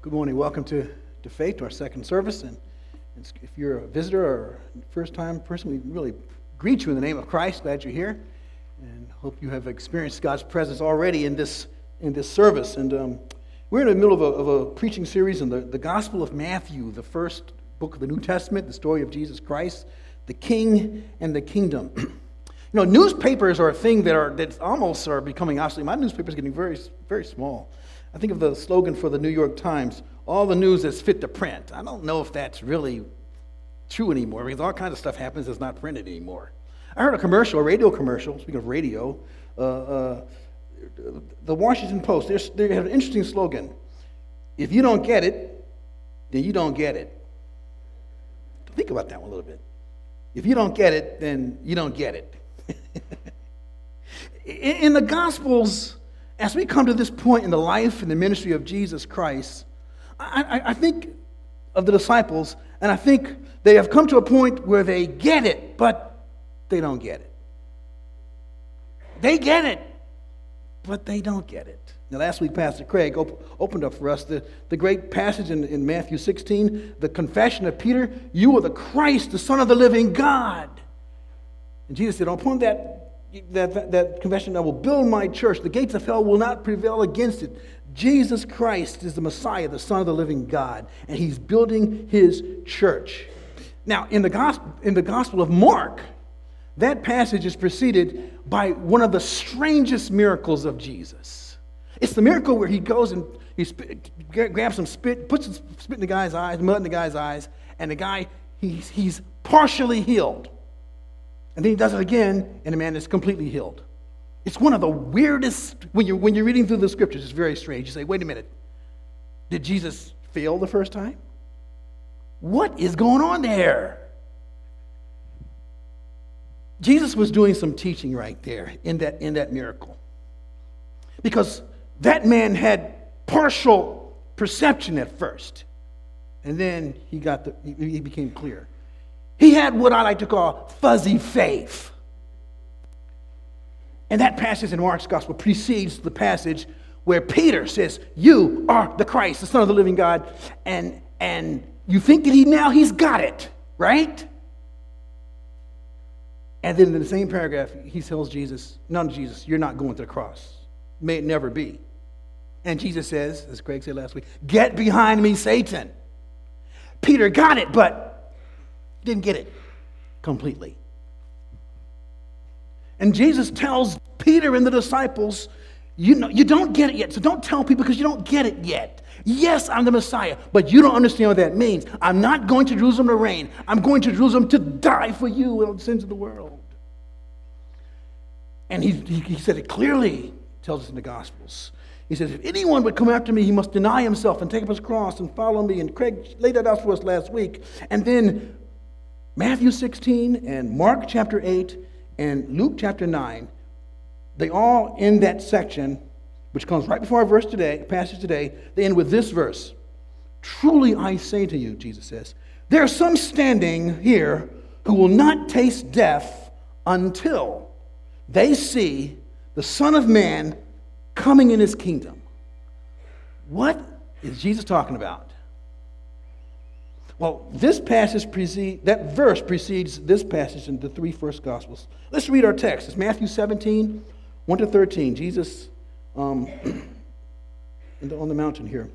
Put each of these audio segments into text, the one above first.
Good morning. Welcome to, to Faith, to our second service. And if you're a visitor or first time person, we really greet you in the name of Christ. Glad you're here. And hope you have experienced God's presence already in this, in this service. And um, we're in the middle of a, of a preaching series on the, the Gospel of Matthew, the first book of the New Testament, the story of Jesus Christ, the King and the Kingdom. you know, newspapers are a thing that are that almost are becoming obsolete. My newspaper is getting very, very small. I think of the slogan for the New York Times all the news that's fit to print. I don't know if that's really true anymore because all kinds of stuff happens that's not printed anymore. I heard a commercial, a radio commercial, speaking of radio, uh, uh, the Washington Post, they have an interesting slogan. If you don't get it, then you don't get it. Think about that one a little bit. If you don't get it, then you don't get it. in the Gospels, as we come to this point in the life and the ministry of Jesus Christ, I, I, I think of the disciples, and I think they have come to a point where they get it, but they don't get it. They get it, but they don't get it. Now, last week, Pastor Craig op- opened up for us the, the great passage in, in Matthew 16, the confession of Peter You are the Christ, the Son of the living God. And Jesus said, Upon that that, that, confession, I will build my church. The gates of hell will not prevail against it. Jesus Christ is the Messiah, the Son of the living God, and he's building his church. Now, in the gospel, in the gospel of Mark, that passage is preceded by one of the strangest miracles of Jesus. It's the miracle where he goes and he spit, grabs some spit, puts spit in the guy's eyes, mud in the guy's eyes, and the guy, he's, he's partially healed. And then he does it again, and the man is completely healed. It's one of the weirdest, when you're, when you're reading through the scriptures, it's very strange. You say, wait a minute, did Jesus fail the first time? What is going on there? Jesus was doing some teaching right there in that, in that miracle. Because that man had partial perception at first, and then he, got the, he became clear. He had what I like to call fuzzy faith. And that passage in Mark's gospel precedes the passage where Peter says, You are the Christ, the Son of the living God. And, and you think that he now he's got it, right? And then in the same paragraph, he tells Jesus, None Jesus, you're not going to the cross. May it never be. And Jesus says, as Craig said last week, Get behind me, Satan. Peter got it, but didn't get it completely. And Jesus tells Peter and the disciples, you know, you don't get it yet. So don't tell people because you don't get it yet. Yes, I'm the Messiah, but you don't understand what that means. I'm not going to Jerusalem to reign. I'm going to Jerusalem to die for you and the sins of the world. And he, he, he said it clearly, tells us in the Gospels. He says, if anyone would come after me, he must deny himself and take up his cross and follow me. And Craig laid that out for us last week. And then Matthew 16 and Mark chapter 8 and Luke chapter 9, they all end that section, which comes right before our verse today, passage today, they end with this verse. Truly I say to you, Jesus says, there are some standing here who will not taste death until they see the Son of Man coming in his kingdom. What is Jesus talking about? Well, this passage precedes, that verse precedes this passage in the three first Gospels. Let's read our text. It's Matthew 17, 1 to 13. Jesus um, on the mountain here.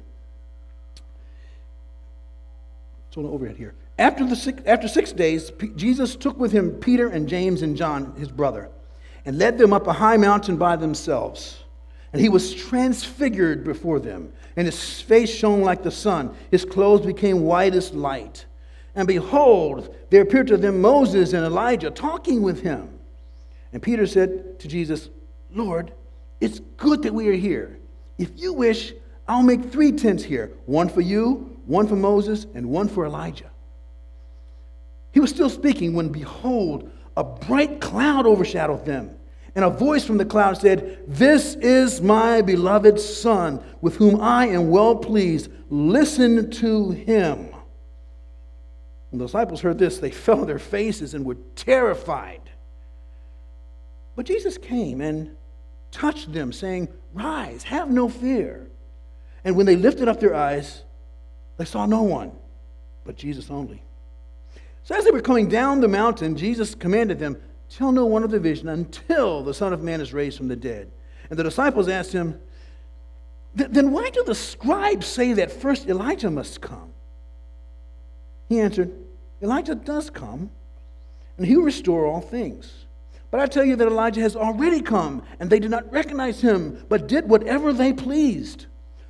It's on the overhead here. After, the six, after six days, P- Jesus took with him Peter and James and John, his brother, and led them up a high mountain by themselves. And he was transfigured before them and his face shone like the sun. His clothes became white as light. And behold, there appeared to them Moses and Elijah talking with him. And Peter said to Jesus, Lord, it's good that we are here. If you wish, I'll make three tents here one for you, one for Moses, and one for Elijah. He was still speaking when, behold, a bright cloud overshadowed them. And a voice from the cloud said, This is my beloved Son, with whom I am well pleased. Listen to him. When the disciples heard this, they fell on their faces and were terrified. But Jesus came and touched them, saying, Rise, have no fear. And when they lifted up their eyes, They saw no one but Jesus only. So as they were coming down the mountain, Jesus commanded them, Tell no one of the vision until the Son of Man is raised from the dead. And the disciples asked him, Then why do the scribes say that first Elijah must come? He answered, Elijah does come, and he will restore all things. But I tell you that Elijah has already come, and they did not recognize him, but did whatever they pleased.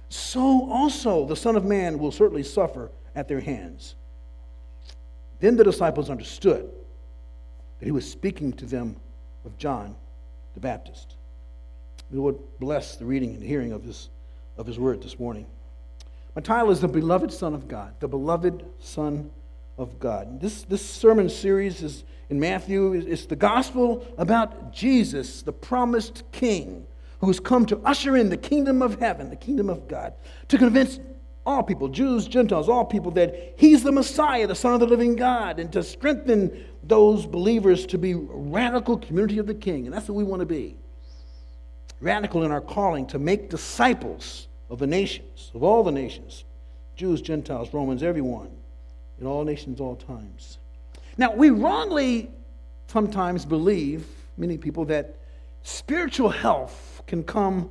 So also the Son of Man will certainly suffer at their hands. Then the disciples understood that he was speaking to them of John the Baptist. The Lord bless the reading and hearing of his, of his word this morning. My title is The Beloved Son of God. The Beloved Son of God. This, this sermon series is in Matthew. It's the gospel about Jesus, the promised king, who's come to usher in the kingdom of heaven, the kingdom of God, to convince all people, Jews, Gentiles, all people, that he's the Messiah, the Son of the living God, and to strengthen those believers to be radical community of the King. And that's what we want to be. Radical in our calling to make disciples of the nations, of all the nations, Jews, Gentiles, Romans, everyone, in all nations, all times. Now, we wrongly sometimes believe, many people, that spiritual health can come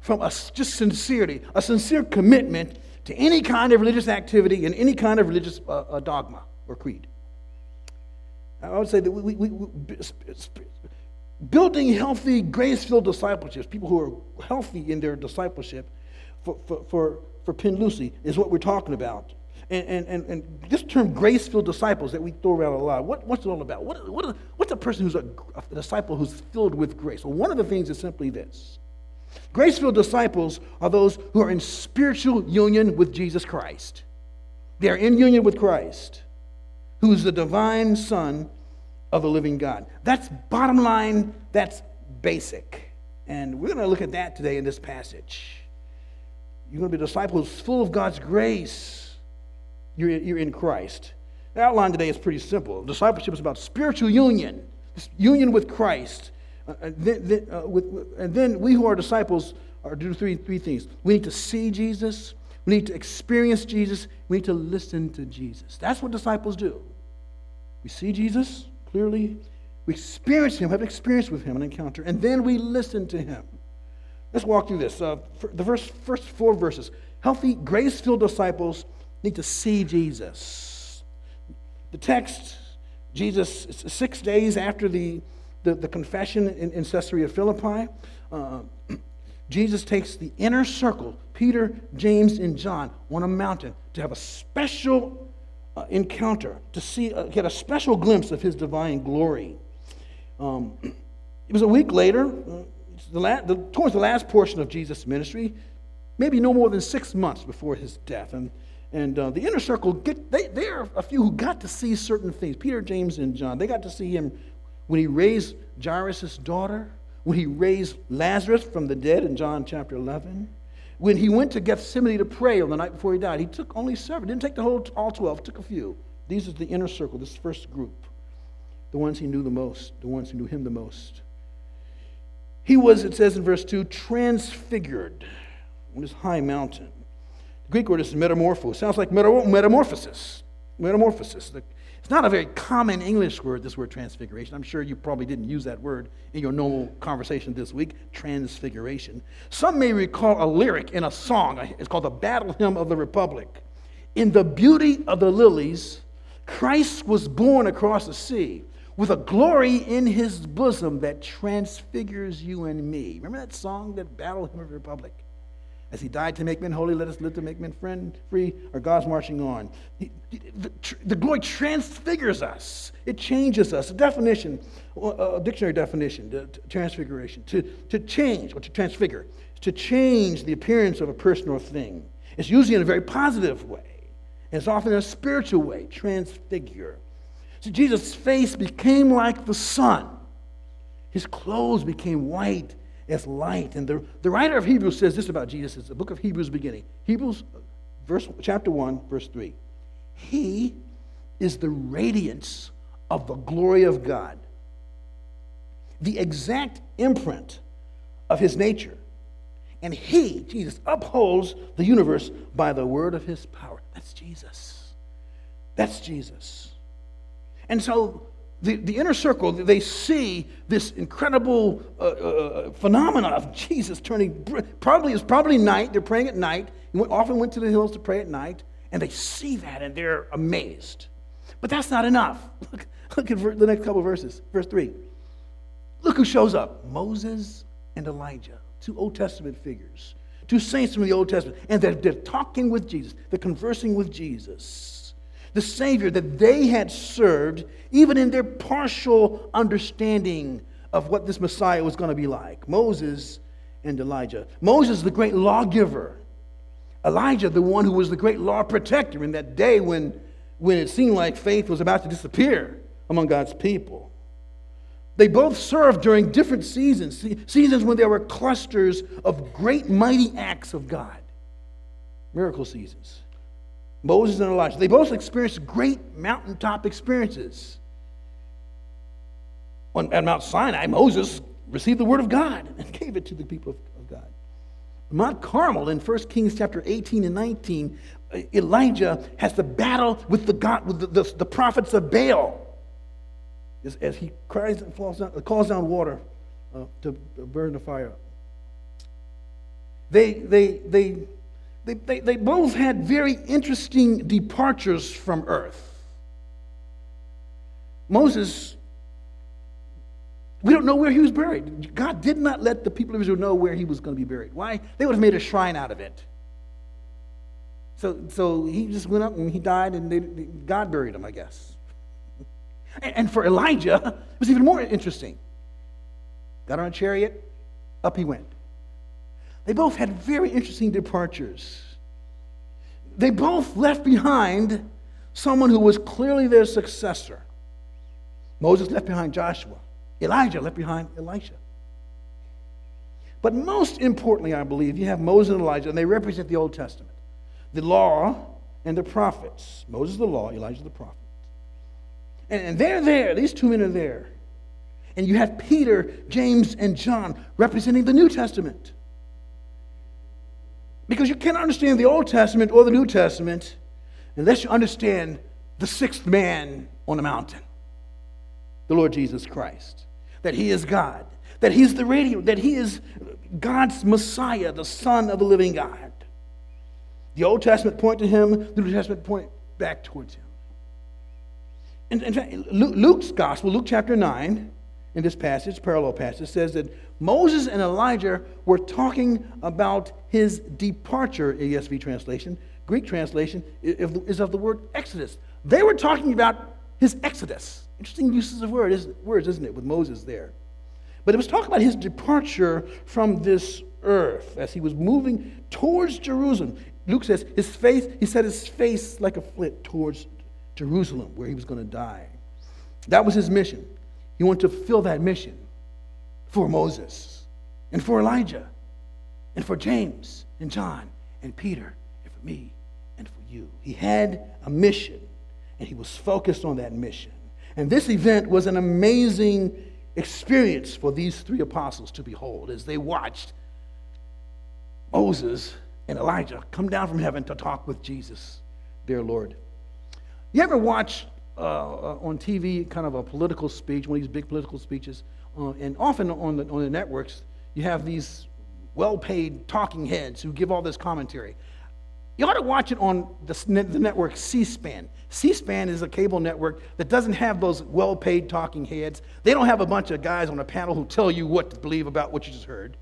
from a just sincerity, a sincere commitment to any kind of religious activity and any kind of religious uh, uh, dogma or creed. I would say that we, we, we, building healthy, grace filled discipleships, people who are healthy in their discipleship for, for, for, for Penn Lucy, is what we're talking about. And, and, and, and this term grace filled disciples that we throw around a lot, what, what's it all about? What, what, what's a person who's a, a disciple who's filled with grace? Well, one of the things is simply this Grace filled disciples are those who are in spiritual union with Jesus Christ. They are in union with Christ, who is the divine Son of the living God. That's bottom line, that's basic. And we're going to look at that today in this passage. You're going to be disciples full of God's grace. You're, you're in Christ. The outline today is pretty simple. Discipleship is about spiritual union, union with Christ. Uh, and, then, uh, with, and then we who are disciples are do three, three things. We need to see Jesus, we need to experience Jesus, we need to listen to Jesus. That's what disciples do. We see Jesus clearly, we experience him, have experience with him, an encounter, and then we listen to him. Let's walk through this. Uh, the verse, first four verses. Healthy, grace filled disciples need to see Jesus. The text, Jesus, six days after the the, the confession in, in Caesarea Philippi, uh, Jesus takes the inner circle, Peter, James, and John, on a mountain to have a special uh, encounter, to see, uh, get a special glimpse of his divine glory. Um, it was a week later, uh, the la- the, towards the last portion of Jesus' ministry, maybe no more than six months before his death. And, and uh, the inner circle, get, they, there are a few who got to see certain things. Peter, James, and John, they got to see him when he raised Jairus' daughter, when he raised Lazarus from the dead in John chapter 11, when he went to Gethsemane to pray on the night before he died, he took only seven, didn't take the whole all 12, took a few. These are the inner circle, this first group, the ones he knew the most, the ones who knew him the most. He was, it says in verse 2, transfigured on this high mountain. The Greek word is metamorpho. Sounds like metamorphosis. Metamorphosis. The it's not a very common English word, this word transfiguration. I'm sure you probably didn't use that word in your normal conversation this week, transfiguration. Some may recall a lyric in a song. It's called the Battle Hymn of the Republic. In the beauty of the lilies, Christ was born across the sea with a glory in his bosom that transfigures you and me. Remember that song, that Battle Hymn of the Republic? As he died to make men holy, let us live to make men friend, free, or God's marching on. The, the, the glory transfigures us. It changes us. A definition, a dictionary definition, to, to transfiguration, to, to change or to transfigure, to change the appearance of a person or thing. It's usually in a very positive way. And it's often in a spiritual way, transfigure. So Jesus' face became like the sun. His clothes became white as light. And the, the writer of Hebrews says this about Jesus. It's the book of Hebrews beginning. Hebrews, uh, verse, chapter 1, verse 3. He is the radiance of the glory of God, the exact imprint of his nature, And he, Jesus, upholds the universe by the word of his power. That's Jesus. That's Jesus. And so the, the inner circle, they see this incredible uh, uh, phenomena of Jesus turning, probably it's probably night, they're praying at night. He went, often went to the hills to pray at night, and they see that and they're amazed. But that's not enough. Look, look at the next couple verses. Verse 3. Look who shows up Moses and Elijah, two Old Testament figures, two saints from the Old Testament. And they're, they're talking with Jesus, they're conversing with Jesus, the Savior that they had served, even in their partial understanding of what this Messiah was going to be like. Moses and Elijah. Moses, the great lawgiver. Elijah, the one who was the great law protector in that day when, when it seemed like faith was about to disappear among God's people. They both served during different seasons, seasons when there were clusters of great, mighty acts of God, miracle seasons. Moses and Elijah, they both experienced great mountaintop experiences. On, at Mount Sinai, Moses received the word of God and gave it to the people of, of God. Mount Carmel in 1 Kings chapter 18 and 19, Elijah has the battle with the, God, with the, the, the prophets of Baal as, as he cries and falls down, calls down water uh, to burn the fire. They, they, they, they, they, they both had very interesting departures from earth. Moses, we don't know where he was buried. God did not let the people of Israel know where he was going to be buried. Why? They would have made a shrine out of it. So, so he just went up and he died, and they, God buried him, I guess. And for Elijah, it was even more interesting. Got on a chariot, up he went. They both had very interesting departures. They both left behind someone who was clearly their successor. Moses left behind Joshua, Elijah left behind Elisha. But most importantly, I believe, you have Moses and Elijah, and they represent the Old Testament the law and the prophets. Moses, the law, Elijah, the prophet. And they're there, these two men are there. And you have Peter, James, and John representing the New Testament. Because you cannot understand the Old Testament or the New Testament unless you understand the sixth man on the mountain, the Lord Jesus Christ. That he is God, that he's the radio, that he is God's Messiah, the Son of the living God. The Old Testament point to him, the New Testament point back towards him. In, in fact, Luke's gospel, Luke chapter 9, in this passage, parallel passage, says that Moses and Elijah were talking about his departure, ESV translation. Greek translation is of the word exodus. They were talking about his exodus. Interesting uses of words, isn't it, with Moses there. But it was talking about his departure from this earth as he was moving towards Jerusalem. Luke says his face, he set his face like a flint towards Jerusalem, where he was going to die. That was his mission. He wanted to fulfill that mission for Moses and for Elijah and for James and John and Peter and for me and for you. He had a mission and he was focused on that mission. And this event was an amazing experience for these three apostles to behold as they watched Moses and Elijah come down from heaven to talk with Jesus, their Lord. You ever watch uh, on TV kind of a political speech, one of these big political speeches? Uh, and often on the, on the networks, you have these well paid talking heads who give all this commentary. You ought to watch it on the, the network C SPAN. C SPAN is a cable network that doesn't have those well paid talking heads. They don't have a bunch of guys on a panel who tell you what to believe about what you just heard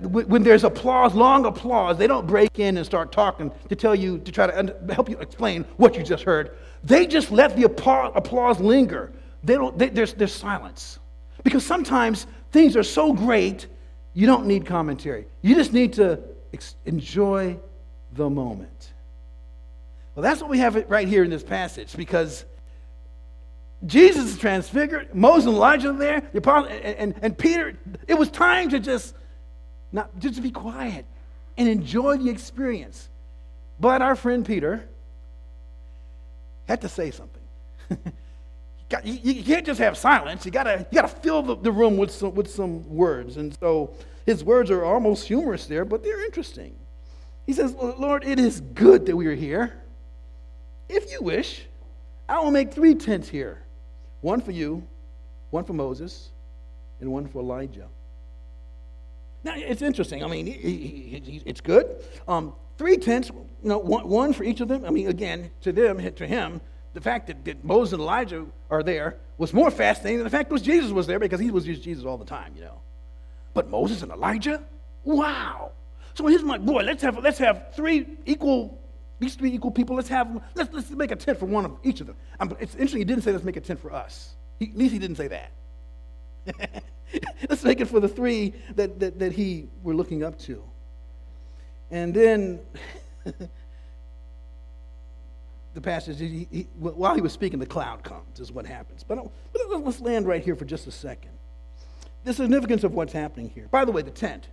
when there's applause, long applause, they don't break in and start talking to tell you, to try to help you explain what you just heard. They just let the applause linger. They don't, they, there's, there's silence. Because sometimes things are so great, you don't need commentary. You just need to ex- enjoy the moment. Well, that's what we have right here in this passage because Jesus is transfigured, Moses and Elijah are there, the and, and, and Peter, it was time to just not just be quiet and enjoy the experience. But our friend Peter had to say something. you, you can't just have silence. You gotta, you gotta fill the, the room with some, with some words. And so his words are almost humorous there, but they're interesting. He says, Lord, it is good that we are here. If you wish, I will make three tents here one for you, one for Moses, and one for Elijah. Now, it's interesting. I mean, he, he, he, it's good. Um, three tents, you know, one, one, for each of them. I mean, again, to them, to him, the fact that, that Moses and Elijah are there was more fascinating than the fact that Jesus was there because he was just Jesus all the time, you know. But Moses and Elijah? Wow. So here's my boy, let's have let's have three equal these three equal people. Let's have let's let's make a tent for one of each of them. Um, it's interesting. He didn't say let's make a tent for us. He, at least he didn't say that. let's make it for the three that, that, that he were looking up to. And then the passage, he, he, while he was speaking, the cloud comes, is what happens. But, but let's land right here for just a second. The significance of what's happening here. By the way, the tent.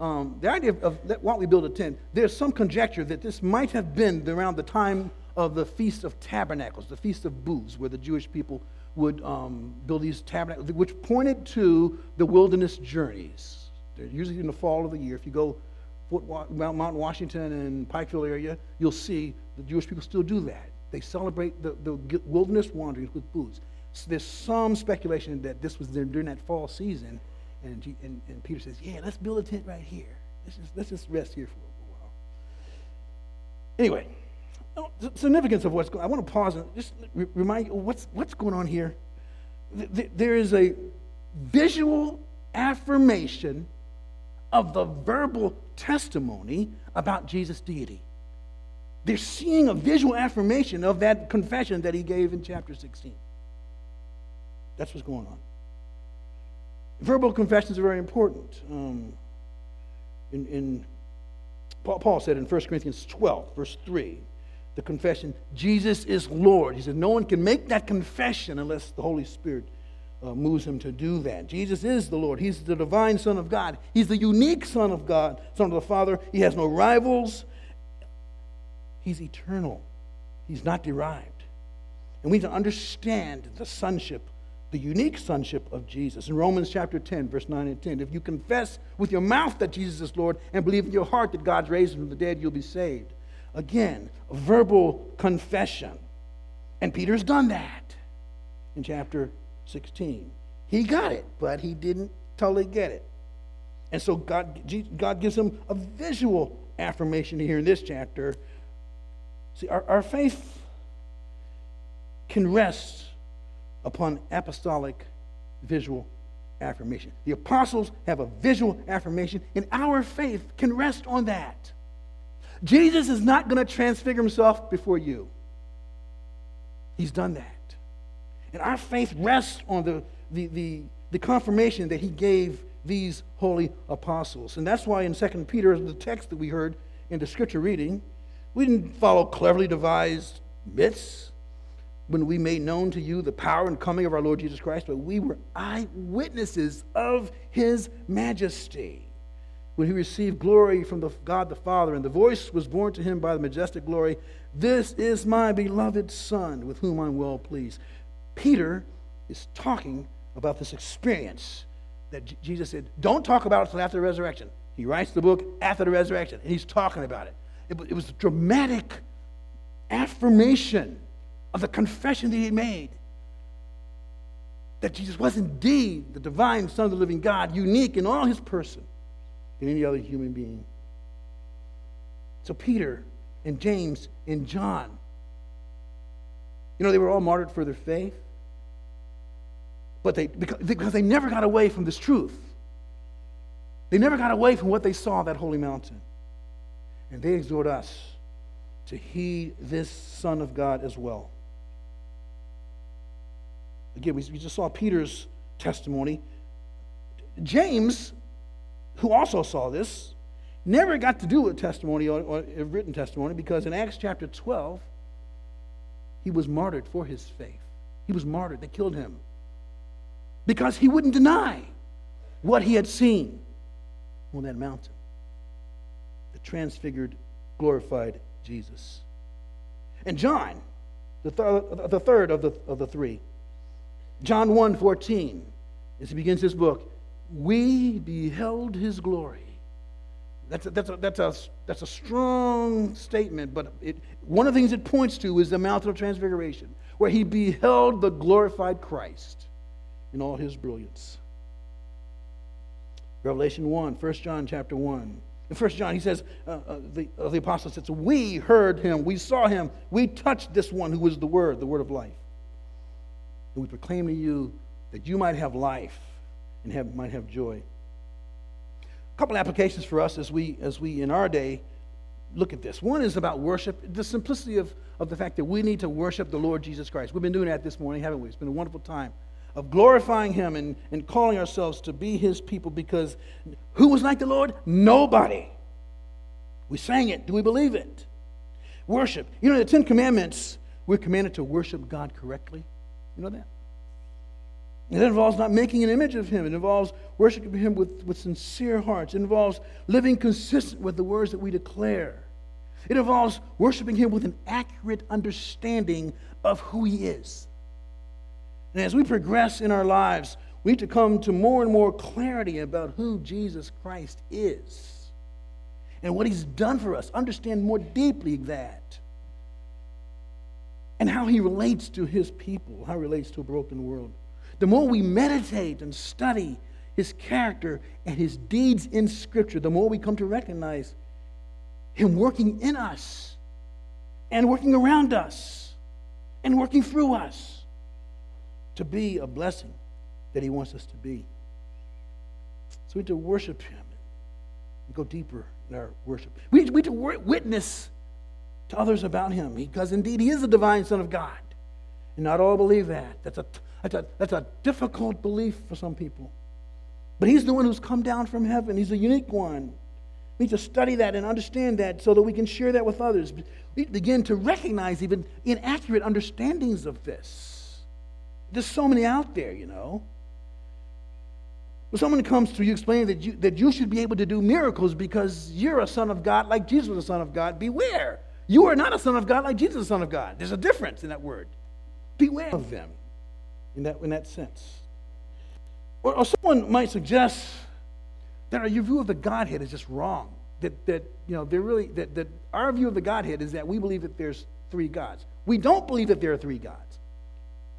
Um, the idea of, of that, why we build a tent, there's some conjecture that this might have been around the time of the Feast of Tabernacles, the Feast of Booths, where the Jewish people would um, build these tabernacles, which pointed to the wilderness journeys. They're usually in the fall of the year. If you go Mount Washington and Pikesville area, you'll see the Jewish people still do that. They celebrate the, the wilderness wanderings with booths. So there's some speculation that this was during that fall season, and, and, and Peter says, "Yeah, let's build a tent right here. Let's just, let's just rest here for a while." Anyway, significance of what's going. on. I want to pause and just remind you what's what's going on here. There is a visual affirmation of the verbal testimony about Jesus' deity. They're seeing a visual affirmation of that confession that he gave in chapter 16. That's what's going on. Verbal confessions are very important. Um, in, in Paul, Paul said in 1 Corinthians 12, verse 3, the confession, Jesus is Lord. He said, No one can make that confession unless the Holy Spirit uh, moves him to do that. Jesus is the Lord. He's the divine Son of God. He's the unique Son of God, Son of the Father. He has no rivals. He's eternal, He's not derived. And we need to understand the sonship, the unique sonship of Jesus. In Romans chapter 10, verse 9 and 10, if you confess with your mouth that Jesus is Lord and believe in your heart that God's raised him from the dead, you'll be saved. Again, verbal confession. And Peter's done that in chapter 16. He got it, but he didn't totally get it. And so God, God gives him a visual affirmation here in this chapter. See, our, our faith can rest upon apostolic visual affirmation. The apostles have a visual affirmation, and our faith can rest on that. Jesus is not going to transfigure himself before you. He's done that. And our faith rests on the, the, the, the confirmation that he gave these holy apostles. And that's why in 2 Peter, the text that we heard in the scripture reading, we didn't follow cleverly devised myths when we made known to you the power and coming of our Lord Jesus Christ, but we were eyewitnesses of his majesty when he received glory from the God the Father, and the voice was borne to him by the majestic glory This is my beloved Son, with whom I'm well pleased. Peter is talking about this experience that J- Jesus said, Don't talk about it until after the resurrection. He writes the book after the resurrection, and he's talking about it. It, it was a dramatic affirmation of the confession that he made that Jesus was indeed the divine Son of the living God, unique in all his person than any other human being. So Peter and James and John, you know, they were all martyred for their faith, but they because, they never got away from this truth. They never got away from what they saw on that holy mountain. And they exhort us to heed this Son of God as well. Again, we just saw Peter's testimony. James who also saw this, never got to do a testimony or, a written testimony because in Acts chapter 12, he was martyred for his faith. He was martyred. They killed him because he wouldn't deny what he had seen on that mountain the transfigured, glorified Jesus. And John, the, th- the third of the, of the three, John 1 14, as he begins his book, we beheld his glory. That's a, that's a, that's a, that's a strong statement, but it, one of the things it points to is the Mount of transfiguration, where he beheld the glorified Christ in all his brilliance. Revelation 1, 1 John chapter 1. In 1 John, he says, uh, uh, the, uh, the apostle says, We heard him, we saw him, we touched this one who was the Word, the Word of life. And we proclaim to you that you might have life and have, might have joy. A couple applications for us as we, as we in our day look at this. One is about worship, the simplicity of, of the fact that we need to worship the Lord Jesus Christ. We've been doing that this morning, haven't we? It's been a wonderful time of glorifying Him and, and calling ourselves to be His people because who was like the Lord? Nobody. We sang it. Do we believe it? Worship. You know, the Ten Commandments, we're commanded to worship God correctly. You know that? It involves not making an image of Him. It involves worshiping Him with, with sincere hearts. It involves living consistent with the words that we declare. It involves worshiping Him with an accurate understanding of who He is. And as we progress in our lives, we need to come to more and more clarity about who Jesus Christ is and what he's done for us. Understand more deeply that. And how he relates to his people, how he relates to a broken world. The more we meditate and study his character and his deeds in Scripture, the more we come to recognize him working in us and working around us and working through us to be a blessing that He wants us to be. So we need to worship Him and go deeper in our worship. We need, to witness to others about Him because indeed He is the divine Son of God. And not all believe that. That's a, that's a, that's a difficult belief for some people. But He's the one who's come down from heaven, He's a unique one. We need to study that and understand that so that we can share that with others. We begin to recognize even inaccurate understandings of this. There's so many out there, you know. When someone comes to you explaining that you, that you should be able to do miracles because you're a son of God like Jesus was a son of God, beware. You are not a son of God like Jesus is a son of God. There's a difference in that word. Beware of them in that, in that sense. Or, or someone might suggest that your view of the Godhead is just wrong. That, that you know, they're really, that, that our view of the Godhead is that we believe that there's three gods. We don't believe that there are three gods.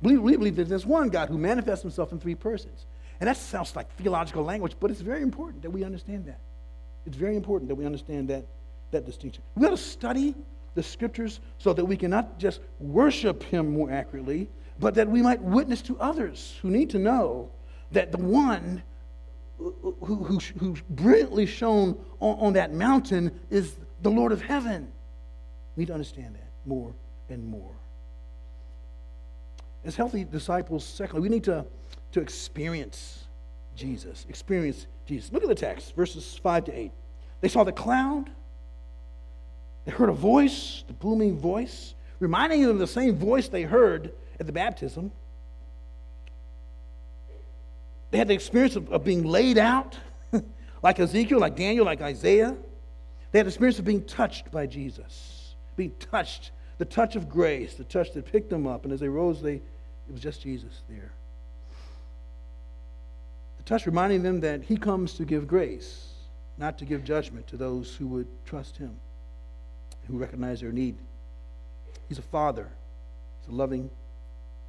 We believe that there's one God who manifests himself in three persons. And that sounds like theological language, but it's very important that we understand that. It's very important that we understand that, that distinction. We've got to study the scriptures so that we can not just worship him more accurately, but that we might witness to others who need to know that the one who, who, brilliantly shown on, on that mountain is the Lord of heaven. We need to understand that more and more. As healthy disciples, secondly, we need to, to experience Jesus. Experience Jesus. Look at the text, verses 5 to 8. They saw the cloud, they heard a voice, the booming voice, reminding them of the same voice they heard at the baptism. They had the experience of, of being laid out, like Ezekiel, like Daniel, like Isaiah. They had the experience of being touched by Jesus, being touched, the touch of grace, the touch that picked them up. And as they rose, they it was just Jesus there. The touch reminding them that he comes to give grace, not to give judgment to those who would trust him, who recognize their need. He's a father. He's a loving,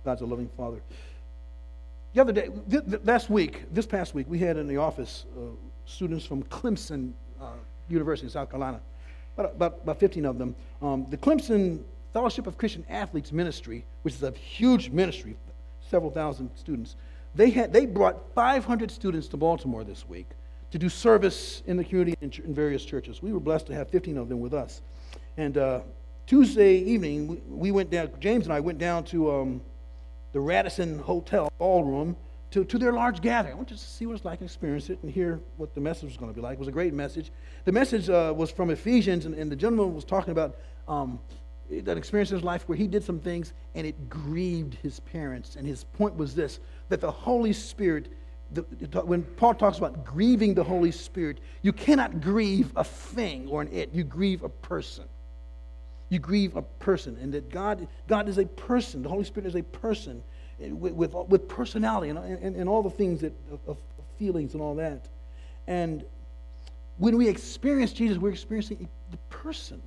God's a loving father. The other day, last week, this past week, we had in the office uh, students from Clemson uh, University in South Carolina, about, about, about 15 of them. Um, the Clemson Fellowship of Christian Athletes Ministry, which is a huge ministry, several thousand students, they, had, they brought 500 students to Baltimore this week to do service in the community in, in various churches. We were blessed to have 15 of them with us. And uh, Tuesday evening, we, we, went down, James and I went down to um, the Radisson Hotel ballroom to, to their large gathering. I want you to see what it's like and experience it and hear what the message was going to be like. It was a great message. The message uh, was from Ephesians, and, and, the gentleman was talking about um, that experience in his life where he did some things and it grieved his parents. And his point was this that the Holy Spirit, the, when Paul talks about grieving the Holy Spirit, you cannot grieve a thing or an it, you grieve a person. You grieve a person, and that God, God is a person. The Holy Spirit is a person. Eh, with, with, with personality and, and, and, all the things that, of, of feelings and all that. And when we experience Jesus, we're experiencing the person,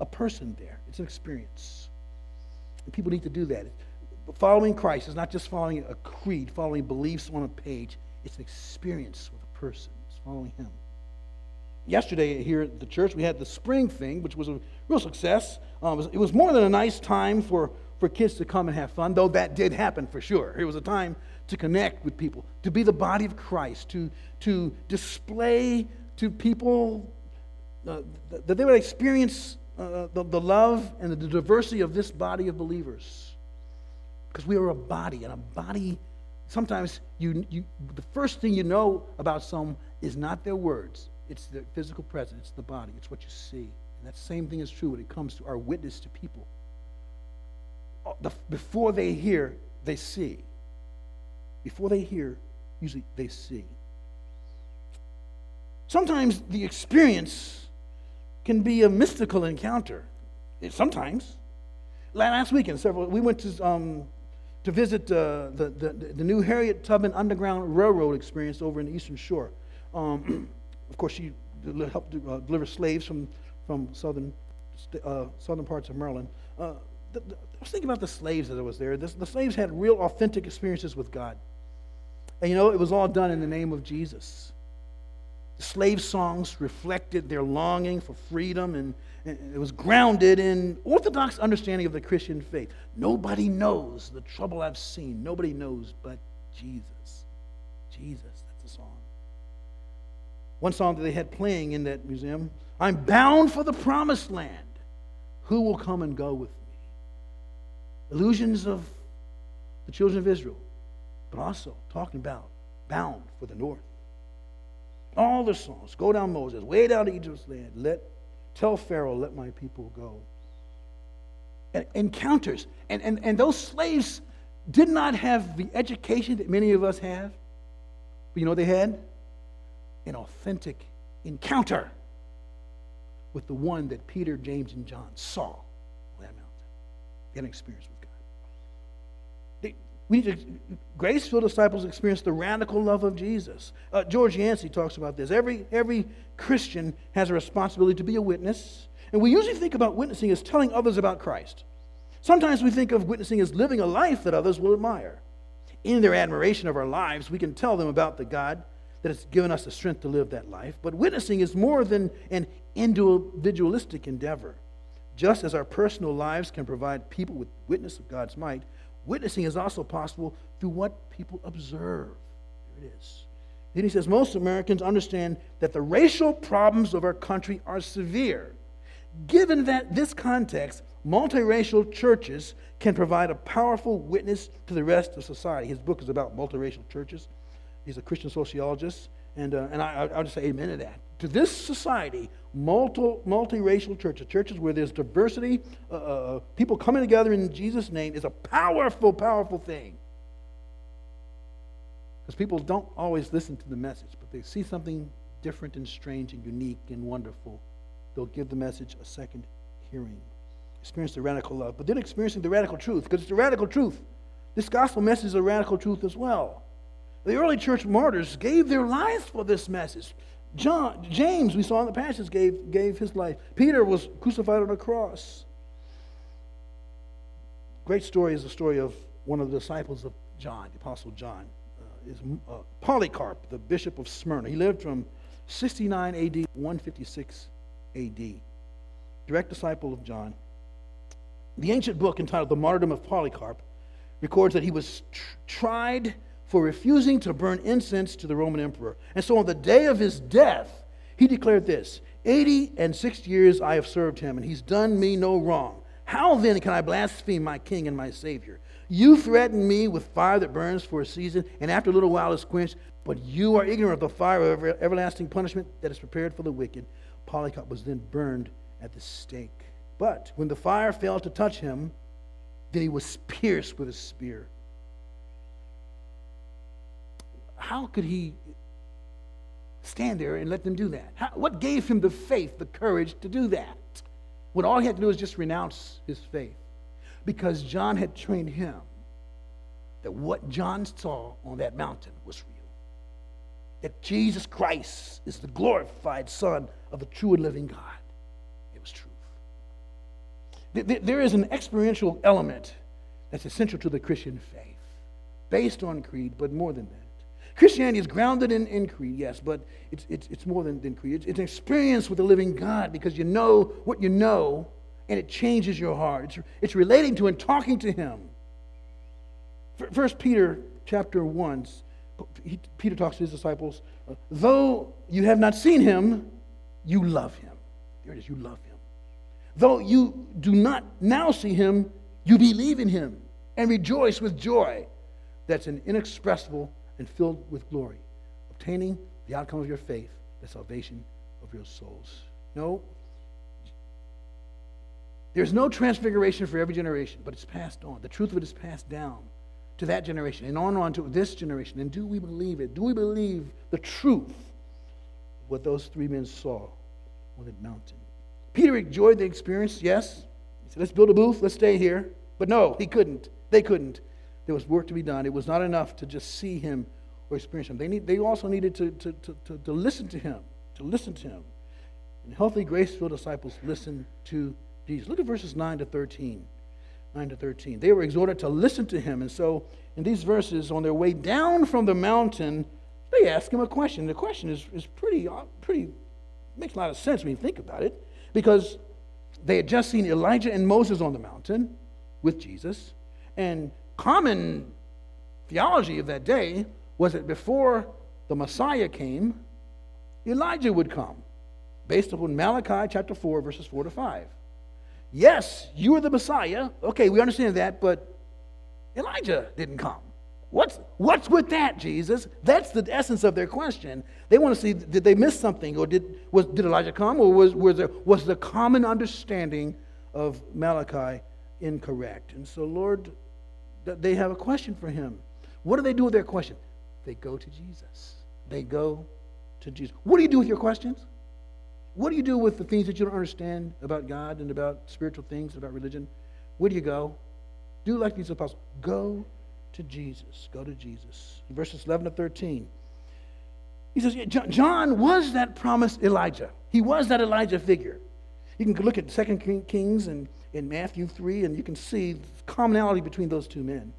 a person there. It's an experience. And people need to do that. Following Christ is not just following a creed, following beliefs on a page. It's an experience with a person. It's following Him. Yesterday here at the church, we had the spring thing, which was a real success. Um, it, was, more than a nice time for, for kids to come and have fun, though that did happen for sure. It was a time to connect with people, to be the body of Christ, to, to display to people uh, that they would experience uh, the, the love and the diversity of this body of believers. Because we are a body, and a body, sometimes you, you, the first thing you know about some is not their words, it's the physical presence, it's the body, it's what you see. And that same thing is true when it comes to our witness to people. Uh, before they hear, they see. Before they hear, usually they see. Sometimes the experience can be a mystical encounter. Sometimes. Last weekend, several we went to um, to visit uh, the, the, the new Harriet Tubman Underground Railroad experience over in the Eastern Shore. Um, of course, she helped uh, deliver slaves from from southern uh, southern parts of Maryland. Uh, the, the, I was thinking about the slaves that was there. The slaves had real, authentic experiences with God, and you know it was all done in the name of Jesus. The slave songs reflected their longing for freedom and, and it was grounded in orthodox understanding of the Christian faith. Nobody knows the trouble I've seen. Nobody knows but Jesus. Jesus. One song that they had playing in that museum I'm bound for the promised land. Who will come and go with me? Illusions of the children of Israel, but also talking about bound for the north. All the songs. Go down Moses, way down to Egypt's land. Let tell Pharaoh, let my people go. And, encounters. And, and, and those slaves did not have the education that many of us have. But you know what they had? An authentic encounter with the one that Peter, James, and John saw on that mountain. They had an experience with God. we need to, grace-filled disciples experience the radical love of Jesus. Uh, George Yancey talks about this. Every, every Christian has a responsibility to be a witness. And we usually think about witnessing as telling others about Christ. Sometimes we think of witnessing as living a life that others will admire. In their admiration of our lives, we can tell them about the God that has given us the strength to live that life. But witnessing is more than an individualistic endeavor. Just as our personal lives can provide people with witness of God's might, Witnessing is also possible through what people observe. There it is. Then he says most Americans understand that the racial problems of our country are severe. Given that this context, multiracial churches can provide a powerful witness to the rest of society. His book is about multiracial churches. He's a Christian sociologist, and, uh, and I, I'll just say amen to that to this society, multi, multiracial churches, churches where there's diversity, uh, uh, uh, people coming together in Jesus' name, is a powerful, powerful thing. Because people don't always listen to the message, but they see something different and strange and unique and wonderful. They'll give the message a second hearing. Experience the radical love, but then experiencing the radical truth, because it's the radical truth. This gospel message is a radical truth as well. The early church martyrs gave their lives for this message. John, James, we saw in the passage, gave, gave his life. Peter was crucified on a cross. Great story is the story of one of the disciples of John, the Apostle John, uh, is uh, Polycarp, the bishop of Smyrna. He lived from 69 AD 156 AD. Direct disciple of John. The ancient book entitled The Martyrdom of Polycarp records that he was tr- tried for refusing to burn incense to the Roman emperor. And so on the day of his death, he declared this 80 and six years I have served him, and he's done me no wrong. How then can I blaspheme my king and my Savior? You threaten me with fire that burns for a season, and after a little while is quenched, but you are ignorant of the fire of everlasting punishment that is prepared for the wicked. Polycarp was then burned at the stake. But when the fire failed to touch him, then he was pierced with a spear how could he stand there and let them do that? How, what gave him the faith, the courage to do that? When all he had to do was just renounce his faith. Because John had trained him that what John saw on that mountain was real. That Jesus Christ is the glorified Son of the true and living God. It was truth. There is an experiential element that's essential to the Christian faith, based on creed, but more than that. Christianity is grounded in, in creed, yes, but it's, it's, it's more than, than creed. It's, it's an experience with the living God because you know what you know and it changes your heart. It's, it's relating to and talking to Him. First Peter chapter 1, he, Peter talks to his disciples, uh, though you have not seen Him, you love Him. There it is, you love Him. Though you do not now see Him, you believe in Him and rejoice with joy that's an inexpressible and filled with glory, obtaining the outcome of your faith, the salvation of your souls. No, there's no transfiguration for every generation, but it's passed on. The truth of it is passed down to that generation and on and on to this generation. And do we believe it? Do we believe the truth of what those three men saw on that mountain? Peter enjoyed the experience, yes. He said, let's build a booth, let's stay here. But no, he couldn't. They couldn't. There was work to be done. It was not enough to just see him or experience him. They, need, they also needed to, to, to, to, to listen to him, to listen to him. And healthy, grace filled disciples listen to Jesus. Look at verses 9 to 13. 9 to 13. They were exhorted to listen to him. And so, in these verses, on their way down from the mountain, they ask him a question. The question is, is pretty, uh, pretty, makes a lot of sense when you think about it, because they had just seen Elijah and Moses on the mountain with Jesus. And common theology of that day was that before the Messiah came, Elijah would come, based upon Malachi chapter 4, verses 4 to 5. Yes, you are the Messiah. Okay, we understand that, but Elijah didn't come. What's, what's with that, Jesus? That's the essence of their question. They want to see did they miss something, or did, was, did Elijah come, or was, was, there, was the common understanding of Malachi incorrect? And so, Lord, they have a question for him. What do they do with their question? They go to Jesus. They go to Jesus. What do you do with your questions? What do you do with the things that you don't understand about God and about spiritual things, and about religion? Where do you go? Do like these apostles. Go to Jesus. Go to Jesus. In verses 11 to 13. He says, John was that promised Elijah. He was that Elijah figure. You can look at 2 Kings and in Matthew 3, and you can see commonality between those two men.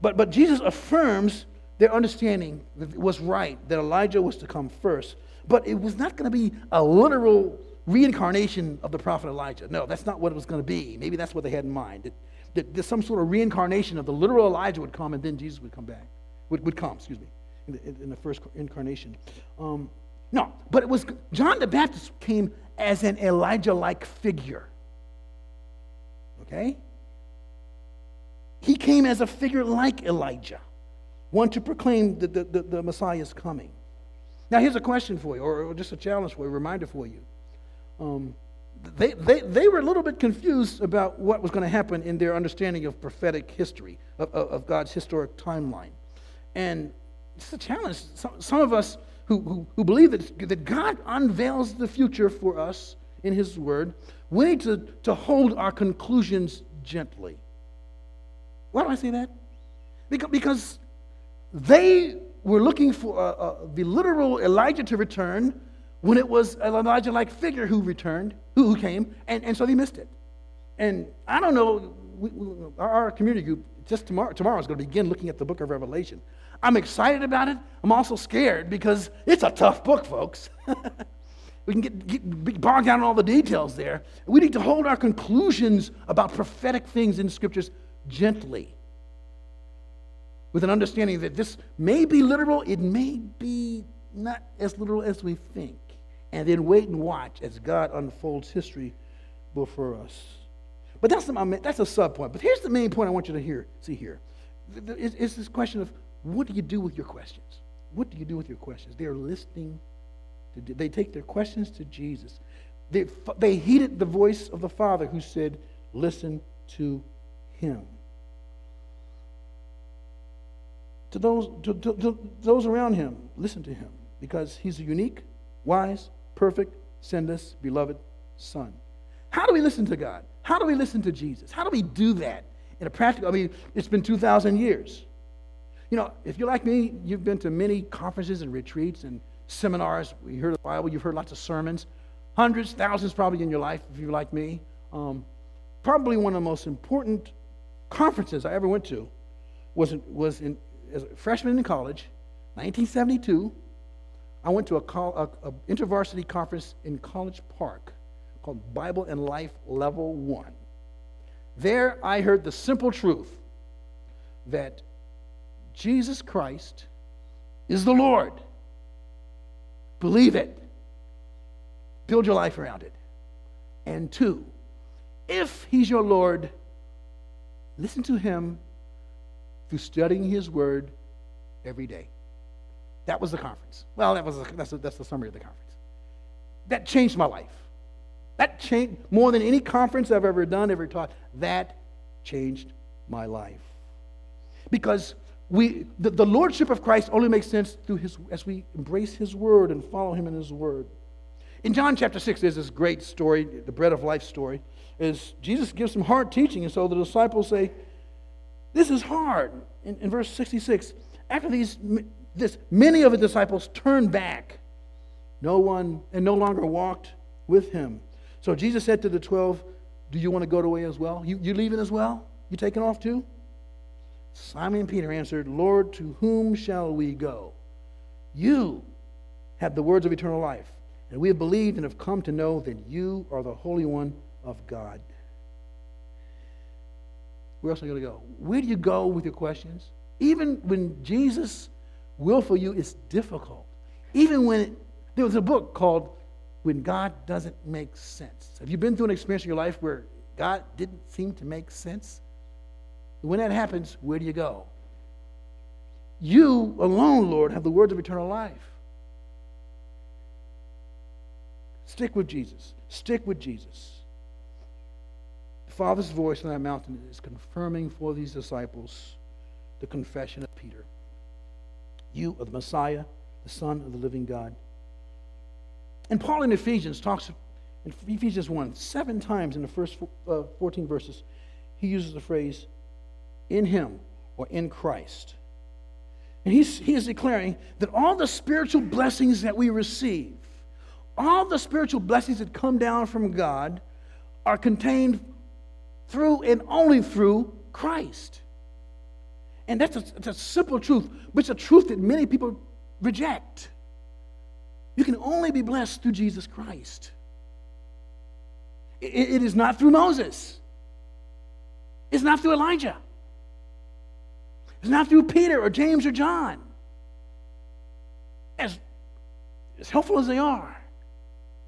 But, but Jesus affirms their understanding was right, that Elijah was to come first. But it was not going to be a literal reincarnation of the prophet Elijah. No, that's not what it was going to be. Maybe that's what they had in mind. That, that, some sort of reincarnation of the literal Elijah would come, and then Jesus would come back, would, would come, excuse me, in the, in the first incarnation. Um, no, but it was John the Baptist came as an Elijah like figure. Okay? He came as a figure like Elijah, one to proclaim that the, the, the Messiah is coming. Now, here's a question for you, or just a challenge for you, a reminder for you. Um, they, they, they were a little bit confused about what was going to happen in their understanding of prophetic history, of, of, of God's historic timeline. And it's a challenge. Some, some of us who, who, who believe that, that God unveils the future for us in His Word, we need to, to hold our conclusions gently. Why do I say that? Because, because they were looking for uh, uh, the literal Elijah to return when it was an Elijah like figure who returned, who, who came, and, and so they missed it. And I don't know, we, we, our, our community group just tomorrow, tomorrow is going to begin looking at the book of Revelation. I'm excited about it. I'm also scared because it's a tough book, folks. we can get, get bogged down in all the details there. We need to hold our conclusions about prophetic things in scriptures gently with an understanding that this may be literal, it may be not as literal as we think. And then wait and watch as God unfolds history before us. But that's, the, that's a sub point. But here's the main point I want you to hear, see here. It's, this question of what do you do with your questions? What do you do with your questions? They're listening. They take their questions to Jesus. They, they heeded the voice of the Father who said, Listen to him. To those, to, to, to those around him, listen to him because he's a unique, wise, perfect, sinless, beloved Son. How do we listen to God? How do we listen to Jesus? How do we do that in a practical? I mean, it's been 2,000 years. You know, if you're like me, you've been to many conferences and retreats and seminars. You heard the Bible, you've heard lots of sermons, hundreds, thousands probably in your life, if you're like me. Um, probably one of the most important conferences I ever went to was, was in, as a freshman in college, 1972. I went to a, a, a intervarsity conference in College Park called Bible and Life Level 1. There I heard the simple truth that Jesus Christ is the Lord. Believe it. Build your life around it. And two, if He's your Lord, listen to Him through studying His Word every day. That was the conference. Well, that was a, that's, a, that's the summary of the conference. That changed my life. That changed more than any conference I've ever done, ever taught. That changed my life. Because we, the, the lordship of Christ only makes sense through his, as we embrace his word and follow him in his word. In John chapter 6, there's this great story, the bread of life story, is Jesus gives some hard teaching, and so the disciples say, This is hard. In, in verse 66, after these, this, many of the disciples turned back, no one, and no longer walked with him. So Jesus said to the 12, Do you want to go away as well? You, you leaving as well? You taking off too? Simon Peter answered, Lord, to whom shall we go? You have the words of eternal life, and we have believed and have come to know that you are the Holy One of God. Where else are you going to go? Where do you go with your questions? Even when Jesus' will for you is difficult. Even when it, there was a book called When God Doesn't Make Sense. Have you been through an experience in your life where God didn't seem to make sense? When that happens, where do you go? You alone, Lord, have the words of eternal life. Stick with Jesus. Stick with Jesus. The Father's voice on that mountain is confirming for these disciples the confession of Peter. You are the Messiah, the Son of the living God. And Paul in Ephesians talks, in Ephesians 1, seven times in the first uh, 14 verses, he uses the phrase, in Him or in Christ. And he's, he is declaring that all the spiritual blessings that we receive, all the spiritual blessings that come down from God, are contained through and only through Christ. And that's a, that's a simple truth, but it's a truth that many people reject. You can only be blessed through Jesus Christ. it, it is not through Moses, it's not through Elijah. It's not through Peter or James or John. As, as helpful as they are,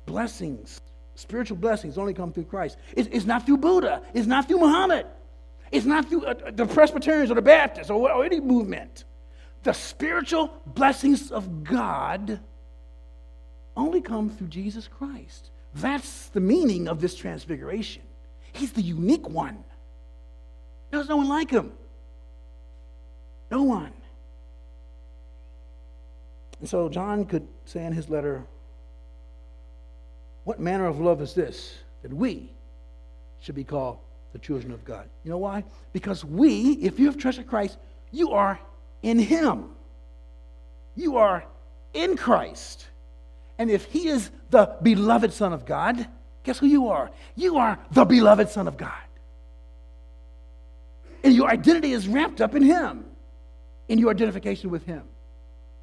blessings, spiritual blessings only come through Christ. It's, it's not through Buddha. It's not through Muhammad. It's not through uh, the Presbyterians or the Baptists or, or any movement. The spiritual blessings of God only come through Jesus Christ. That's the meaning of this transfiguration. He's the unique one. There's no one like him. No one. And so John could say in his letter, What manner of love is this that we should be called the children of God? You know why? Because we, if you have trusted Christ, you are in Him. You are in Christ. And if He is the beloved Son of God, guess who you are? You are the beloved Son of God. And your identity is wrapped up in Him in your identification with Him,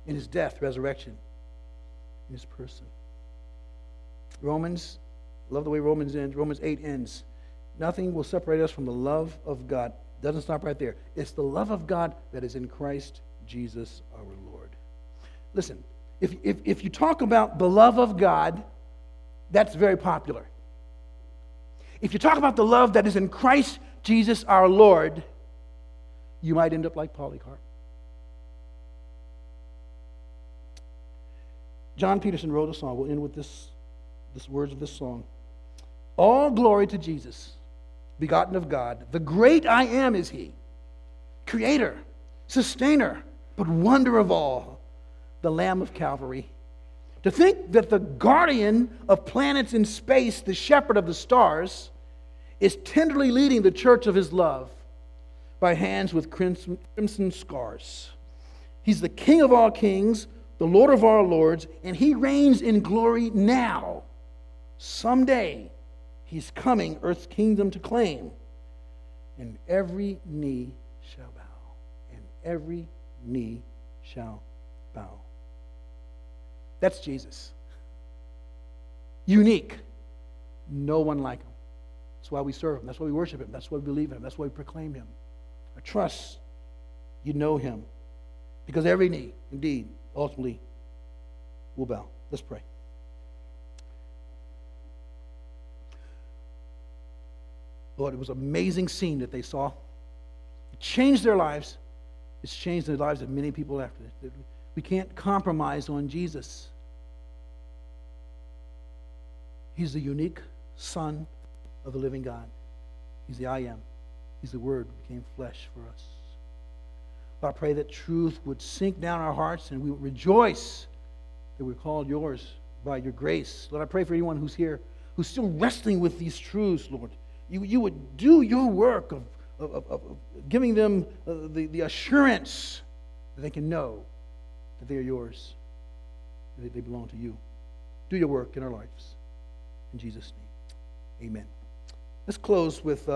in His death, resurrection, in His person. Romans, love the way Romans ends. Romans 8 ends. Nothing will separate us from the love of God. Doesn't stop right there. It's the love of God that is in Christ Jesus our Lord. Listen, if, if, if you talk about the love of God, that's very popular. If you talk about the love that is in Christ Jesus our Lord, you might end up like Polycarp. John Peterson wrote a song. We'll end with this, this words of this song. All glory to Jesus, begotten of God. The great I am is He, Creator, Sustainer, but wonder of all, the Lamb of Calvary. To think that the guardian of planets in space, the shepherd of the stars, is tenderly leading the church of His love by hands with crimson, crimson scars. He's the King of all kings, the Lord of our lords, and he reigns in glory now. Someday, he's coming, earth's kingdom to claim. And every knee shall bow, and every knee shall bow. That's Jesus. Unique. No one like him. That's why we serve him. That's why we worship him. That's why we believe in him. That's why we proclaim him. I trust you know him. Because every knee, indeed, ultimately will bow. Let's pray. Lord, it was an amazing scene that they saw. It changed their lives. It's changed the lives of many people after this. We can't compromise on Jesus. He's the unique Son of the living God. He's the I am. He's the Word became flesh for us. Lord, I pray that truth would sink down our hearts and we would rejoice that we're called yours by your grace. Lord, I pray for anyone who's here who's still wrestling with these truths, Lord. You, you would do your work of, of, of, of giving them uh, the, the assurance that they can know that they are yours, that they belong to you. Do your work in our lives. In Jesus' name, amen. Let's close with. Uh,